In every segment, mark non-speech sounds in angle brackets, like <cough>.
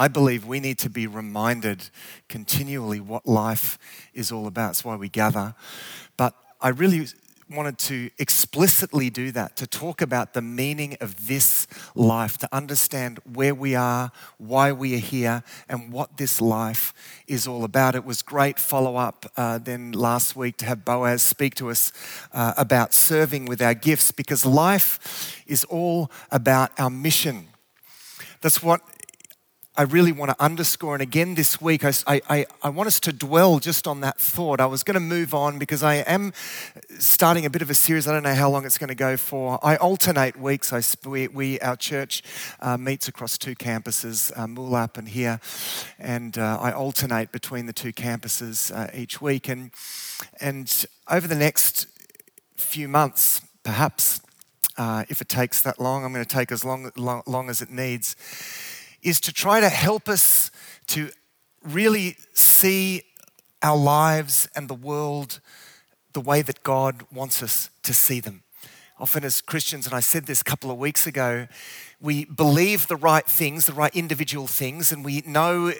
I believe we need to be reminded continually what life is all about. That's why we gather. But I really wanted to explicitly do that, to talk about the meaning of this life, to understand where we are, why we are here, and what this life is all about. It was great follow up uh, then last week to have Boaz speak to us uh, about serving with our gifts because life is all about our mission. That's what I really want to underscore. And again, this week, I, I, I want us to dwell just on that thought. I was going to move on because I am starting a bit of a series. I don't know how long it's going to go for. I alternate weeks. I, we, we our church uh, meets across two campuses, uh, Moolap and here. And uh, I alternate between the two campuses uh, each week. And, and over the next few months, perhaps, uh, if it takes that long, I'm going to take as long, long, long as it needs is to try to help us to really see our lives and the world the way that God wants us to see them. Often, as Christians, and I said this a couple of weeks ago, we believe the right things, the right individual things, and we know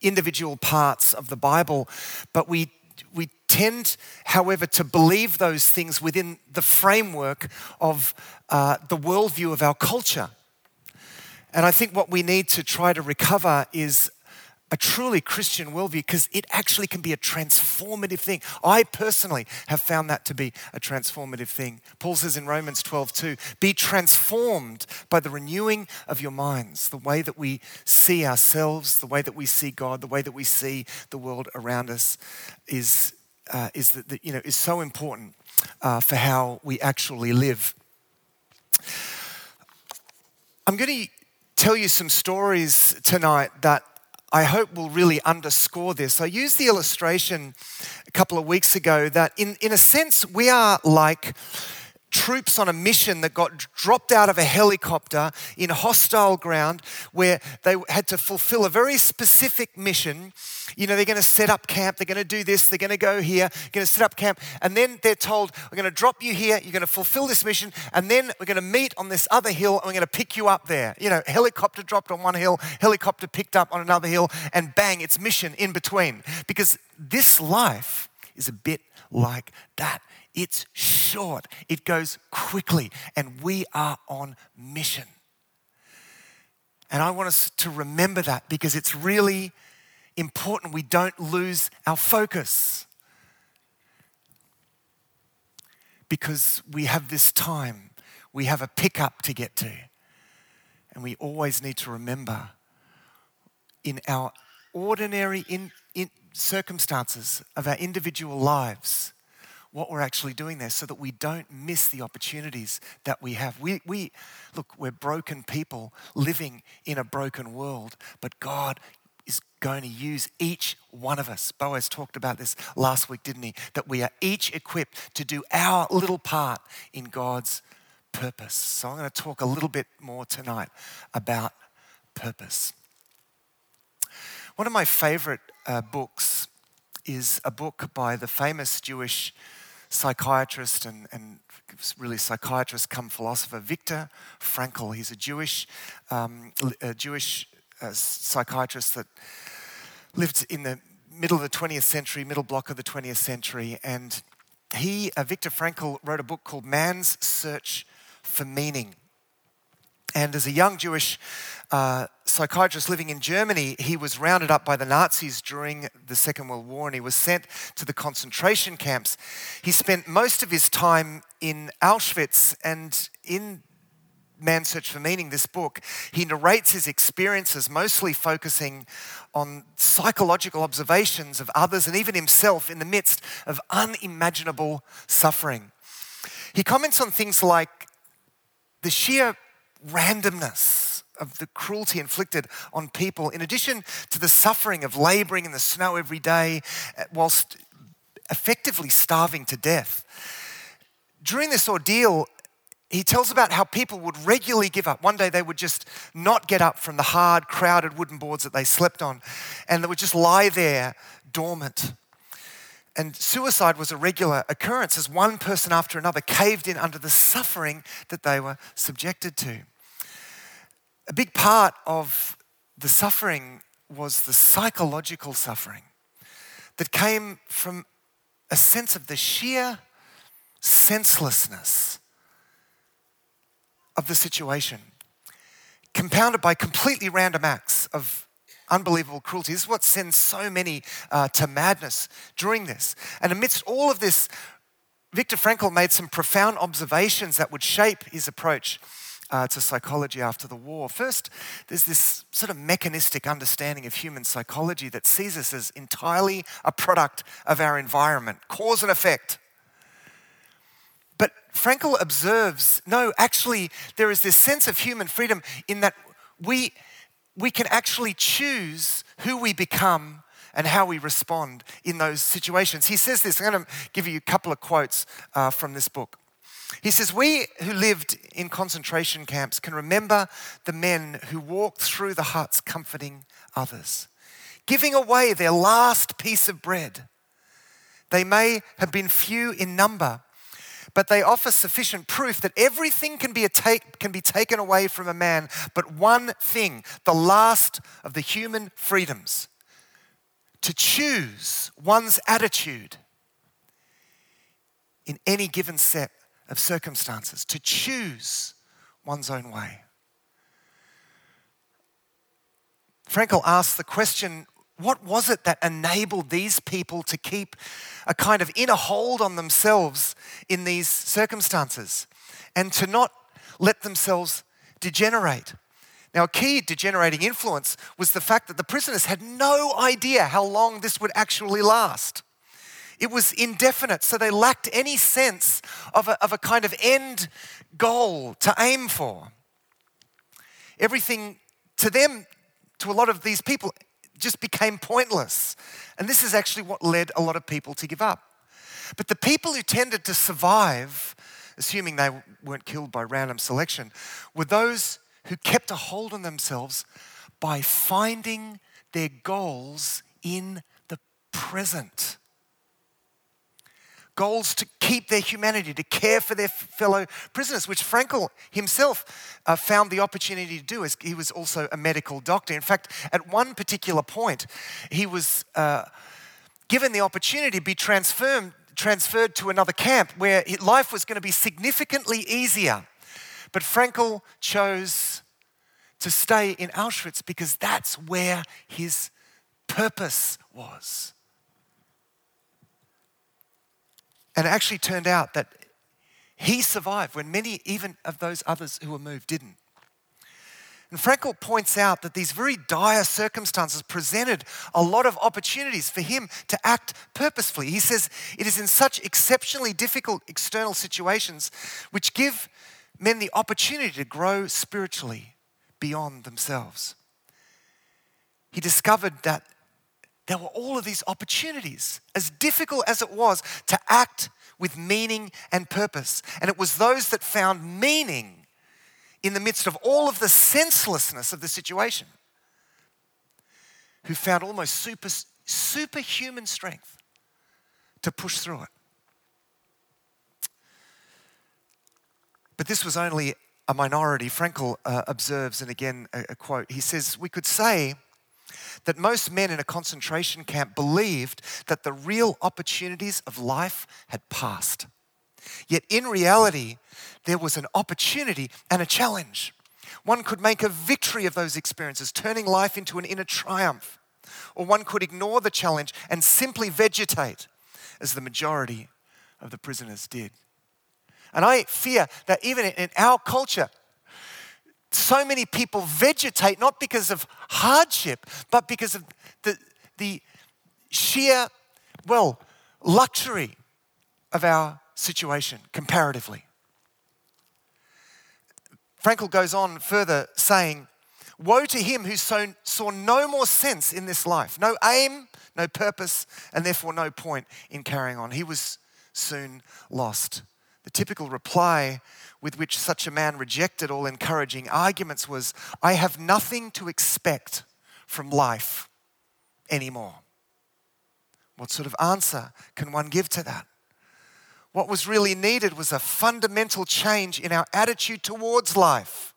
individual parts of the Bible, but we we tend, however, to believe those things within the framework of uh, the worldview of our culture. And I think what we need to try to recover is a truly Christian worldview because it actually can be a transformative thing. I personally have found that to be a transformative thing. Paul says in Romans 12, 2, be transformed by the renewing of your minds, the way that we see ourselves, the way that we see God, the way that we see the world around us is, uh, is, that, that, you know, is so important uh, for how we actually live. I'm going to tell you some stories tonight that I hope will really underscore this. I used the illustration a couple of weeks ago that, in, in a sense, we are like troops on a mission that got dropped out of a helicopter in hostile ground where they had to fulfill a very specific mission. You know, they're going to set up camp, they're going to do this, they're going to go here, They're going to set up camp, and then they're told, We're going to drop you here, you're going to fulfill this mission, and then we're going to meet on this other hill and we're going to pick you up there. You know, helicopter dropped on one hill, helicopter picked up on another hill, and bang, it's mission in between. Because this life is a bit like that. It's short, it goes quickly, and we are on mission. And I want us to remember that because it's really important we don't lose our focus. Because we have this time, we have a pickup to get to. And we always need to remember in our ordinary in, in circumstances of our individual lives what we're actually doing there so that we don't miss the opportunities that we have. We, we look, we're broken people living in a broken world, but God is going to use each one of us. Boaz talked about this last week, didn't he? That we are each equipped to do our little part in God's purpose. So I'm going to talk a little bit more tonight about purpose. One of my favorite uh, books is a book by the famous Jewish psychiatrist and, and really psychiatrist come philosopher Viktor Frankl. He's a Jewish, um, a Jewish uh, psychiatrist that lived in the middle of the 20th century, middle block of the 20th century, and he, uh, Viktor Frankl, wrote a book called Man's Search for Meaning. And as a young Jewish uh, psychiatrist living in Germany, he was rounded up by the Nazis during the Second World War and he was sent to the concentration camps. He spent most of his time in Auschwitz and in Man's Search for Meaning, this book, he narrates his experiences, mostly focusing on psychological observations of others and even himself in the midst of unimaginable suffering. He comments on things like the sheer randomness of the cruelty inflicted on people, in addition to the suffering of laboring in the snow every day uh, whilst effectively starving to death. During this ordeal, he tells about how people would regularly give up. One day they would just not get up from the hard, crowded wooden boards that they slept on, and they would just lie there dormant. And suicide was a regular occurrence as one person after another caved in under the suffering that they were subjected to a big part of the suffering was the psychological suffering that came from a sense of the sheer senselessness of the situation, compounded by completely random acts of unbelievable cruelty. This is what sends so many uh, to madness during this. And amidst all of this, Viktor Frankl made some profound observations that would shape his approach uh, to psychology after the war. First, there's this sort of mechanistic understanding of human psychology that sees us as entirely a product of our environment, cause and effect. But Frankl observes no, actually, there is this sense of human freedom in that we, we can actually choose who we become and how we respond in those situations. He says this, I'm going to give you a couple of quotes uh, from this book. He says, We who lived concentration camps can remember the men who walked through the huts comforting others, giving away their last piece of bread. They may have been few in number, but they offer sufficient proof that everything can be, take, can be taken away from a man, but one thing, the last of the human freedoms, to choose one's attitude in any given set of circumstances, to choose one's own way. Frankl asks the question what was it that enabled these people to keep a kind of inner hold on themselves in these circumstances and to not let themselves degenerate? Now, a key degenerating influence was the fact that the prisoners had no idea how long this would actually last. It was indefinite, so they lacked any sense of a, of a kind of end goal to aim for. Everything to them, to a lot of these people, just became pointless. And this is actually what led a lot of people to give up. But the people who tended to survive, assuming they weren't killed by random selection, were those who kept a hold on themselves by finding their goals in the present goals to keep their humanity, to care for their fellow prisoners, which Frankl himself uh, found the opportunity to do as he was also a medical doctor. In fact, at one particular point, he was uh, given the opportunity to be transferred, transferred to another camp where life was going to be significantly easier. But Frankl chose to stay in Auschwitz because that's where his purpose was. And it actually turned out that he survived when many, even of those others who were moved, didn't. And Frankl points out that these very dire circumstances presented a lot of opportunities for him to act purposefully. He says it is in such exceptionally difficult external situations which give men the opportunity to grow spiritually beyond themselves. He discovered that there were all of these opportunities, as difficult as it was to act with meaning and purpose. And it was those that found meaning in the midst of all of the senselessness of the situation who found almost super, superhuman strength to push through it. But this was only a minority. Frankl uh, observes, and again, a, a quote, he says, We could say that most men in a concentration camp believed that the real opportunities of life had passed. Yet in reality, there was an opportunity and a challenge. One could make a victory of those experiences, turning life into an inner triumph. Or one could ignore the challenge and simply vegetate, as the majority of the prisoners did. And I fear that even in our culture, so many people vegetate not because of hardship, but because of the, the sheer, well, luxury of our situation comparatively. Frankl goes on further saying, Woe to him who saw, saw no more sense in this life, no aim, no purpose, and therefore no point in carrying on. He was soon lost. The typical reply with which such a man rejected all encouraging arguments was, I have nothing to expect from life anymore. What sort of answer can one give to that? What was really needed was a fundamental change in our attitude towards life.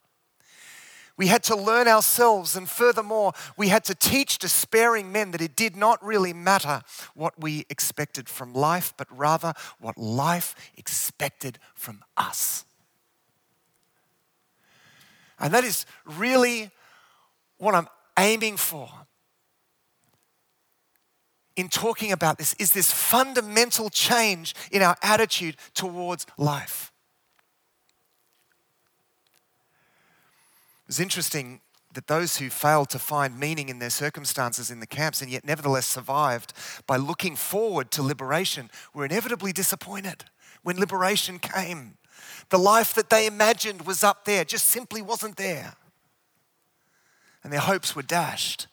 We had to learn ourselves, and furthermore, we had to teach despairing men that it did not really matter what we expected from life, but rather what life expected from us. And that is really what I'm aiming for in talking about this is this fundamental change in our attitude towards life. It's interesting that those who failed to find meaning in their circumstances in the camps and yet nevertheless survived by looking forward to liberation were inevitably disappointed when liberation came. The life that they imagined was up there just simply wasn't there. And their hopes were dashed.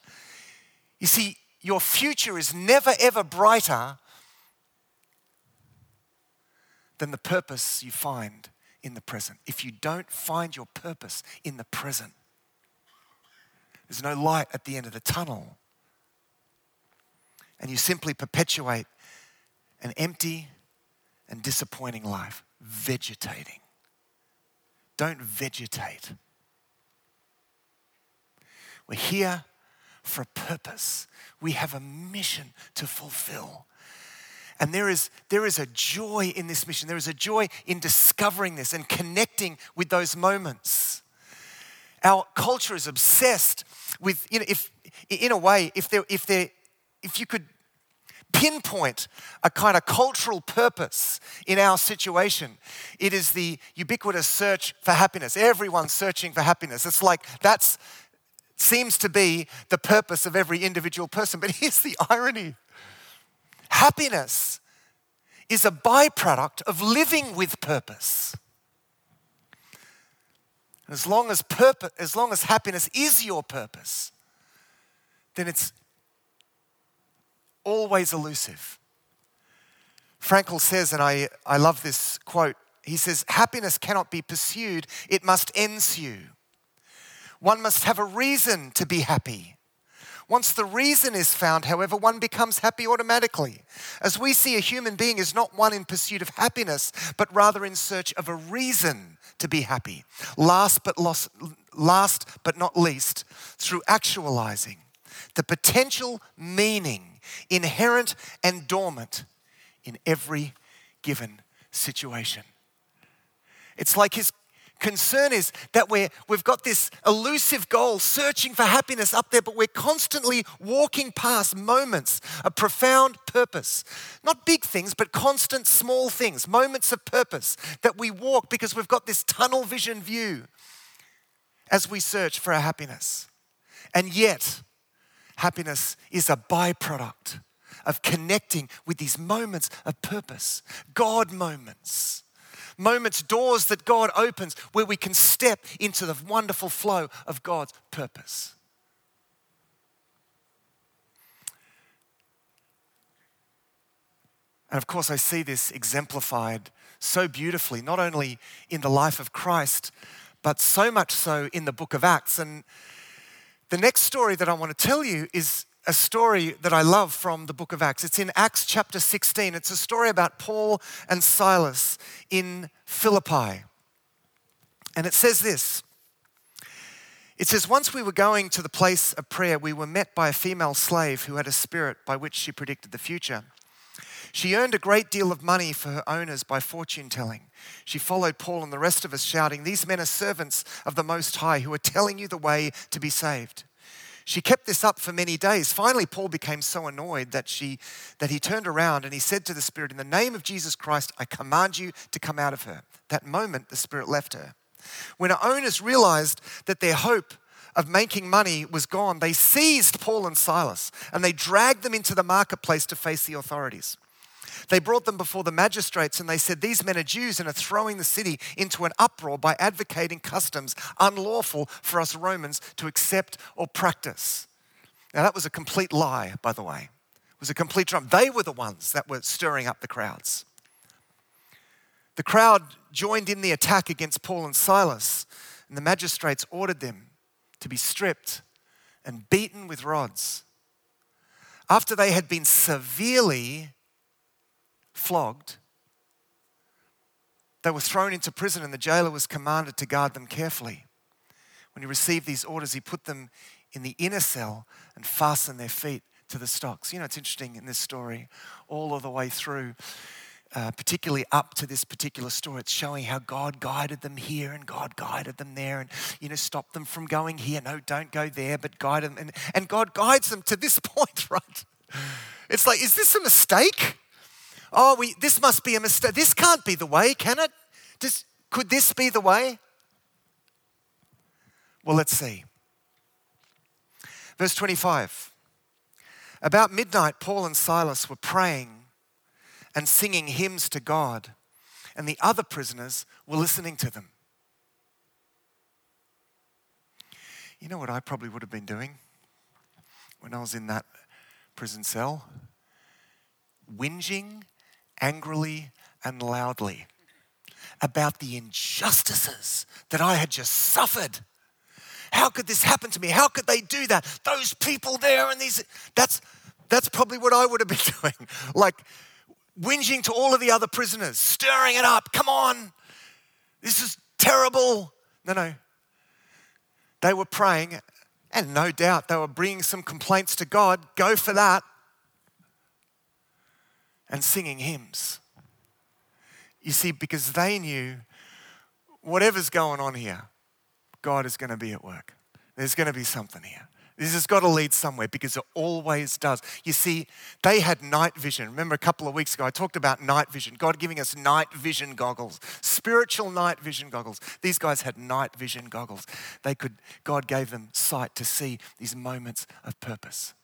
You see, your future is never ever brighter than the purpose you find in the present. If you don't find your purpose in the present, there's no light at the end of the tunnel. And you simply perpetuate an empty and disappointing life, vegetating. Don't vegetate. We're here for a purpose. We have a mission to fulfill. And there is, there is a joy in this mission. There is a joy in discovering this and connecting with those moments. Our culture is obsessed with, you know, if, in a way, if, there, if, there, if you could pinpoint a kind of cultural purpose in our situation, it is the ubiquitous search for happiness. Everyone's searching for happiness. It's like that's seems to be the purpose of every individual person. But <laughs> here's the irony Happiness is a byproduct of living with purpose. As long as, purpose, as long as happiness is your purpose, then it's always elusive. Frankl says, and I, I love this quote, he says, Happiness cannot be pursued, it must ensue. One must have a reason to be happy. Once the reason is found, however, one becomes happy automatically. As we see, a human being is not one in pursuit of happiness, but rather in search of a reason to be happy. Last but, lost, last but not least, through actualizing the potential meaning inherent and dormant in every given situation. It's like his concern is that we're, we've got this elusive goal, searching for happiness up there, but we're constantly walking past moments of profound purpose. Not big things, but constant small things, moments of purpose that we walk because we've got this tunnel vision view as we search for our happiness. And yet, happiness is a byproduct of connecting with these moments of purpose, God moments moments, doors that God opens where we can step into the wonderful flow of God's purpose. And of course, I see this exemplified so beautifully, not only in the life of Christ, but so much so in the book of Acts. And the next story that I want to tell you is a story that I love from the book of Acts. It's in Acts chapter 16. It's a story about Paul and Silas in Philippi. And it says this It says, Once we were going to the place of prayer, we were met by a female slave who had a spirit by which she predicted the future. She earned a great deal of money for her owners by fortune telling. She followed Paul and the rest of us, shouting, These men are servants of the Most High who are telling you the way to be saved. She kept this up for many days. Finally, Paul became so annoyed that, she, that he turned around and he said to the Spirit, In the name of Jesus Christ, I command you to come out of her. That moment, the Spirit left her. When her owners realized that their hope of making money was gone, they seized Paul and Silas and they dragged them into the marketplace to face the authorities. They brought them before the magistrates and they said, These men are Jews and are throwing the city into an uproar by advocating customs unlawful for us Romans to accept or practice. Now, that was a complete lie, by the way. It was a complete drum. They were the ones that were stirring up the crowds. The crowd joined in the attack against Paul and Silas, and the magistrates ordered them to be stripped and beaten with rods. After they had been severely flogged. They were thrown into prison, and the jailer was commanded to guard them carefully. when he received these orders, he put them in the inner cell and fastened their feet to the stocks. You know, it's interesting in this story, all of the way through, uh, particularly up to this particular story, it's showing how God guided them here and God guided them there and, you know, stopped them from going here. No, don't go there, but guide them. And, and God guides them to this <laughs> point, right? It's like, is this a mistake? Oh, we, this must be a mistake. This can't be the way, can it? Does, could this be the way? Well, let's see. Verse 25. About midnight, Paul and Silas were praying and singing hymns to God, and the other prisoners were listening to them. You know what I probably would have been doing when I was in that prison cell? Whinging angrily and loudly about the injustices that I had just suffered. How could this happen to me? How could they do that? Those people there and these that's that's probably what I would have been <laughs> doing. Like whinging to all of the other prisoners, stirring it up. Come on. This is terrible. No, no. They were praying, and no doubt they were bringing some complaints to God. Go for that. And singing hymns. You see, because they knew whatever's going on here, God is going to be at work. There's going to be something here. This has got to lead somewhere because it always does. You see, they had night vision. Remember a couple of weeks ago, I talked about night vision, God giving us night vision goggles, spiritual night vision goggles. These guys had night vision goggles. They could, God gave them sight to see these moments of purpose,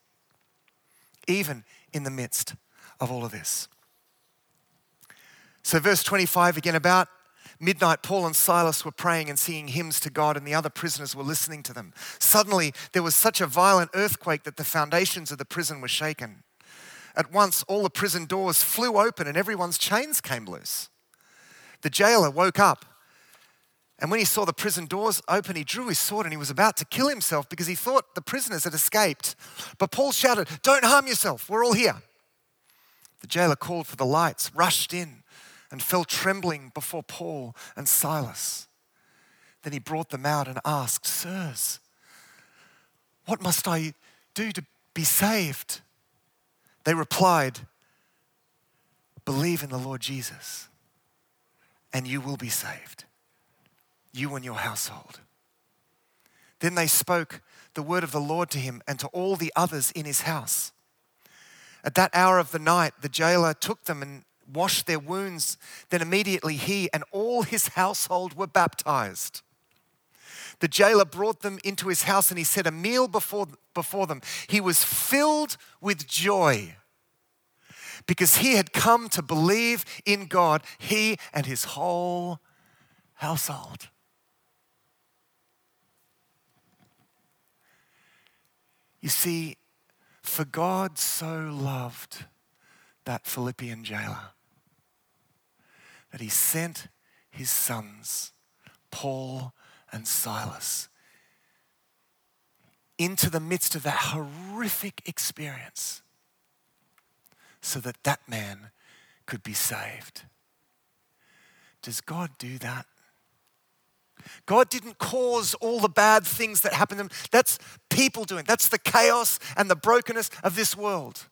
even in the midst of all of this. So, verse 25 again about midnight, Paul and Silas were praying and singing hymns to God, and the other prisoners were listening to them. Suddenly, there was such a violent earthquake that the foundations of the prison were shaken. At once, all the prison doors flew open and everyone's chains came loose. The jailer woke up, and when he saw the prison doors open, he drew his sword and he was about to kill himself because he thought the prisoners had escaped. But Paul shouted, Don't harm yourself, we're all here. The jailer called for the lights, rushed in and fell trembling before Paul and Silas. Then he brought them out and asked, Sirs, what must I do to be saved? They replied, Believe in the Lord Jesus, and you will be saved, you and your household. Then they spoke the word of the Lord to him and to all the others in his house. At that hour of the night, the jailer took them and washed their wounds. Then immediately he and all his household were baptized. The jailer brought them into his house and he set a meal before, before them. He was filled with joy because he had come to believe in God, he and his whole household. You see, for God so loved that Philippian jailer that he sent his sons, Paul and Silas, into the midst of that horrific experience so that that man could be saved. Does God do that? God didn't cause all the bad things that happened to them. That's people doing. That's the chaos and the brokenness of this world.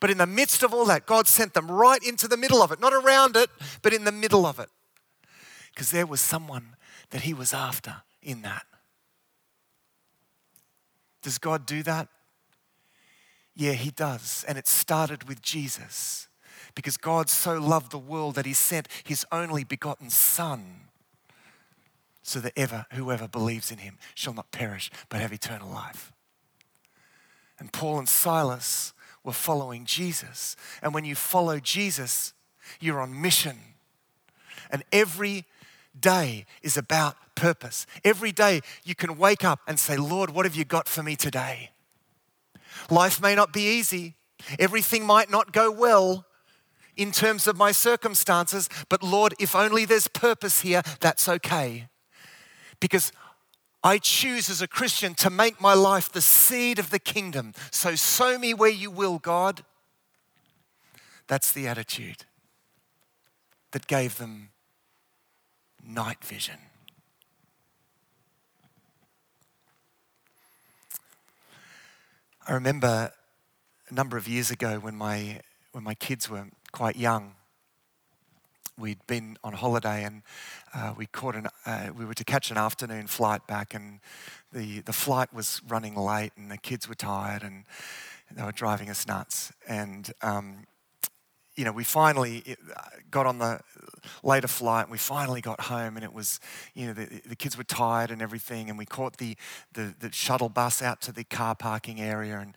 But in the midst of all that, God sent them right into the middle of it, not around it, but in the middle of it. Because there was someone that He was after in that. Does God do that? Yeah, He does. And it started with Jesus. Because God so loved the world that He sent His only begotten Son so that ever whoever believes in him shall not perish but have eternal life. And Paul and Silas were following Jesus. And when you follow Jesus, you're on mission. And every day is about purpose. Every day you can wake up and say, Lord, what have you got for me today? Life may not be easy, everything might not go well in terms of my circumstances, but Lord, if only there's purpose here, that's okay because I choose as a Christian to make my life the seed of the kingdom. So sow me where you will, God. That's the attitude that gave them night vision. I remember a number of years ago when my, when my kids were quite young, we'd been on holiday and uh, we caught an, uh, we were to catch an afternoon flight back and the, the flight was running late and the kids were tired and they were driving us nuts. And, um, you know, we finally uh, got on the later flight and we finally got home and it was, you know, the, the kids were tired and everything and we caught the, the, the shuttle bus out to the car parking area and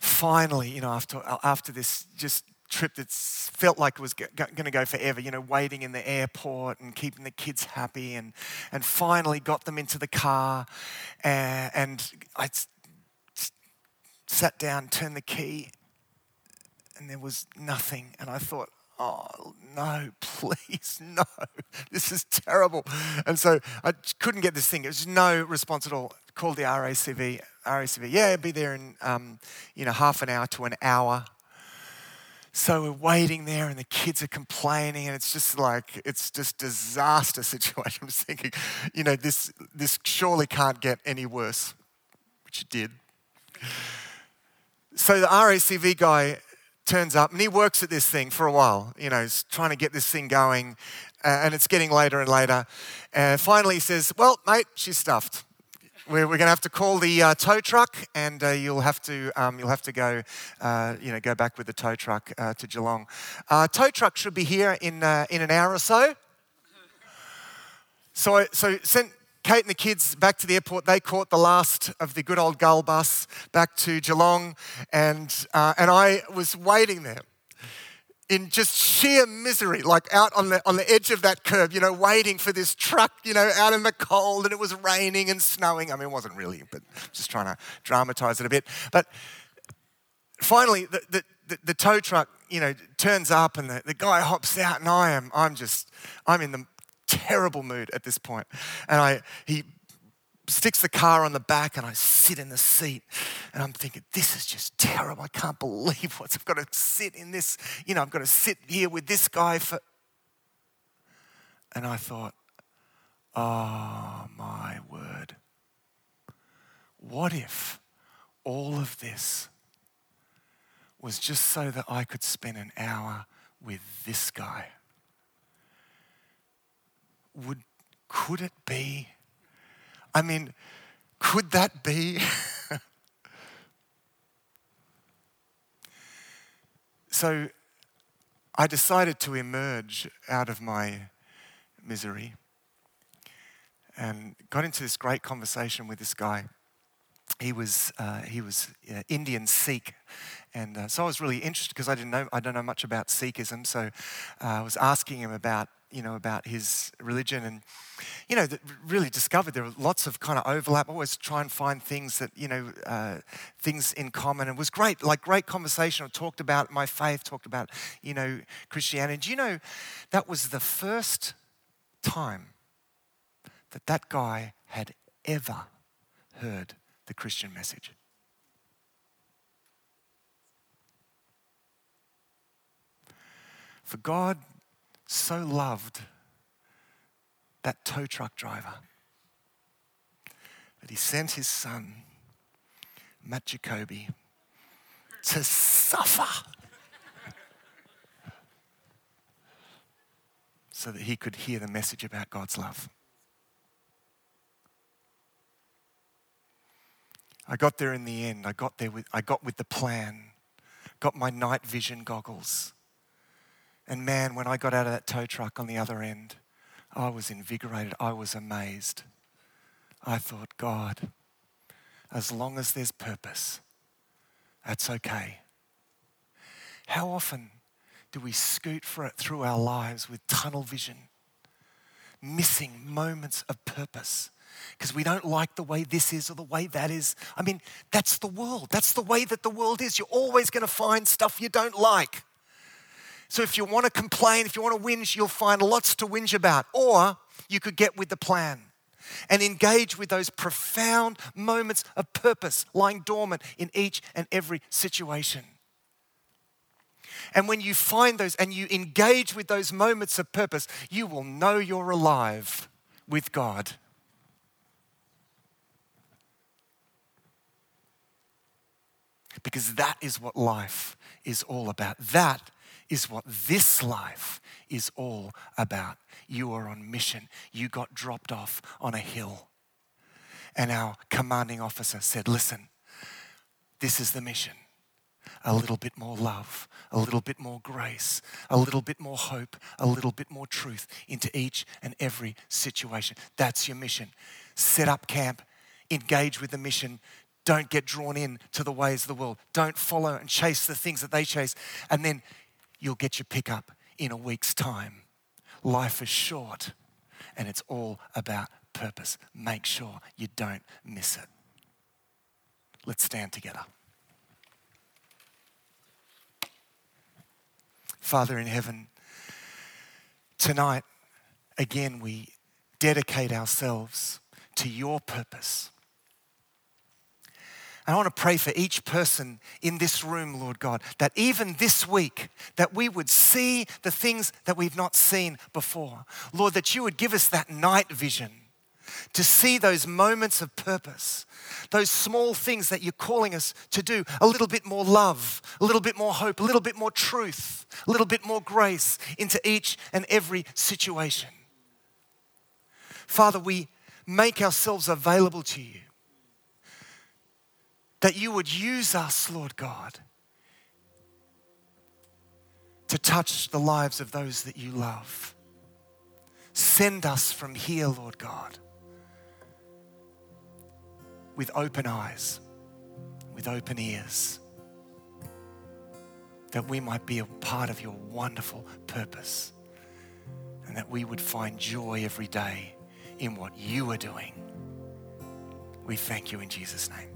finally, you know, after, after this just trip that felt like it was going to go forever, you know, waiting in the airport and keeping the kids happy, and, and finally got them into the car. And, and I sat down, turned the key, and there was nothing. And I thought, oh no, <laughs> please, no, this is terrible. And so I couldn't get this thing. It was no response at all. Called the RACV. RACV, yeah, be there in um, you know half an hour to an hour. So we're waiting there, and the kids are complaining, and it's just like it's just disaster <laughs> situation. I'm just thinking, you know, this this surely can't get any worse, which it did. So the RACV guy turns up, and he works at this thing for a while. You know, he's trying to get this thing going, uh, and it's getting later and later. And finally, he says, "Well, mate, she's stuffed." We're, we're going to have to call the uh, tow truck, and uh, you'll have to um, you'll have to go uh, you know go back with the tow truck uh, to Geelong. Uh, tow truck should be here in uh, in an hour or so. So so sent Kate and the kids back to the airport. They caught the last of the good old Gull bus back to Geelong, and and I was waiting there in just sheer misery, like out on the, on the edge of that curb, you know, waiting for this truck, you know, out in the cold and it was raining and snowing. I mean, it wasn't really, but just trying to dramatize it a bit. But finally, the, the, the, the tow truck, you know, turns up and the, the guy hops out and I am, I'm just, I'm in the terrible mood at this point. And I, he sticks the car on the back and I sit in the seat and I'm thinking, this is just terrible. I can't believe <laughs> what's I've got to sit in this, you know, I've got to sit here with this guy for. And I thought, oh my word. What if all of this was just so that I could spend an hour with this guy? Would, could it be I mean, could that be? <laughs> so I decided to emerge out of my misery and got into this great conversation with this guy. He was, uh, he was uh, Indian Sikh. And uh, so I was really interested because I didn't know, I don't know much about Sikhism. So uh, I was asking him about you know, about his religion and, you know, really discovered there were lots of kind of overlap. Always try and find things that, you know, uh, things in common. It was great, like great conversation. I talked about my faith, talked about, you know, Christianity. Do you know that was the first time that that guy had ever heard the Christian message? For God so loved that tow truck driver that he sent his son, Matt Jacoby, to suffer so that he could hear the message about God's love. I got there in the end. I got there with I got with the plan. Got my night vision goggles and man, when I got out of that tow truck on the other end, I was invigorated. I was amazed. I thought, God, as long as there's purpose, that's okay. How often do we scoot for it through our lives with tunnel vision, missing moments of purpose? Because we don't like the way this is or the way that is. I mean, that's the world. That's the way that the world is. You're always going to find stuff you don't like. So if you want to complain, if you want to whinge, you'll find lots to whinge about. Or you could get with the plan and engage with those profound moments of purpose lying dormant in each and every situation. And when you find those and you engage with those moments of purpose, you will know you're alive with God. Because that is what life is all about. That is what this life is all about. You are on mission. You got dropped off on a hill. And our commanding officer said, Listen, this is the mission. A little bit more love, a little bit more grace, a little bit more hope, a little bit more truth into each and every situation. That's your mission. Set up camp, engage with the mission, don't get drawn in to the ways of the world. Don't follow and chase the things that they chase. And then you'll get your pickup in a week's time. Life is short and it's all about purpose. Make sure you don't miss it. Let's stand together. Father in heaven, tonight, again, we dedicate ourselves to your purpose I want to pray for each person in this room, Lord God, that even this week, that we would see the things that we've not seen before. Lord, that you would give us that night vision to see those moments of purpose, those small things that you're calling us to do a little bit more love, a little bit more hope, a little bit more truth, a little bit more grace into each and every situation. Father, we make ourselves available to you that you would use us, Lord God, to touch the lives of those that you love. Send us from here, Lord God, with open eyes, with open ears, that we might be a part of your wonderful purpose and that we would find joy every day in what you are doing. We thank you in Jesus' name.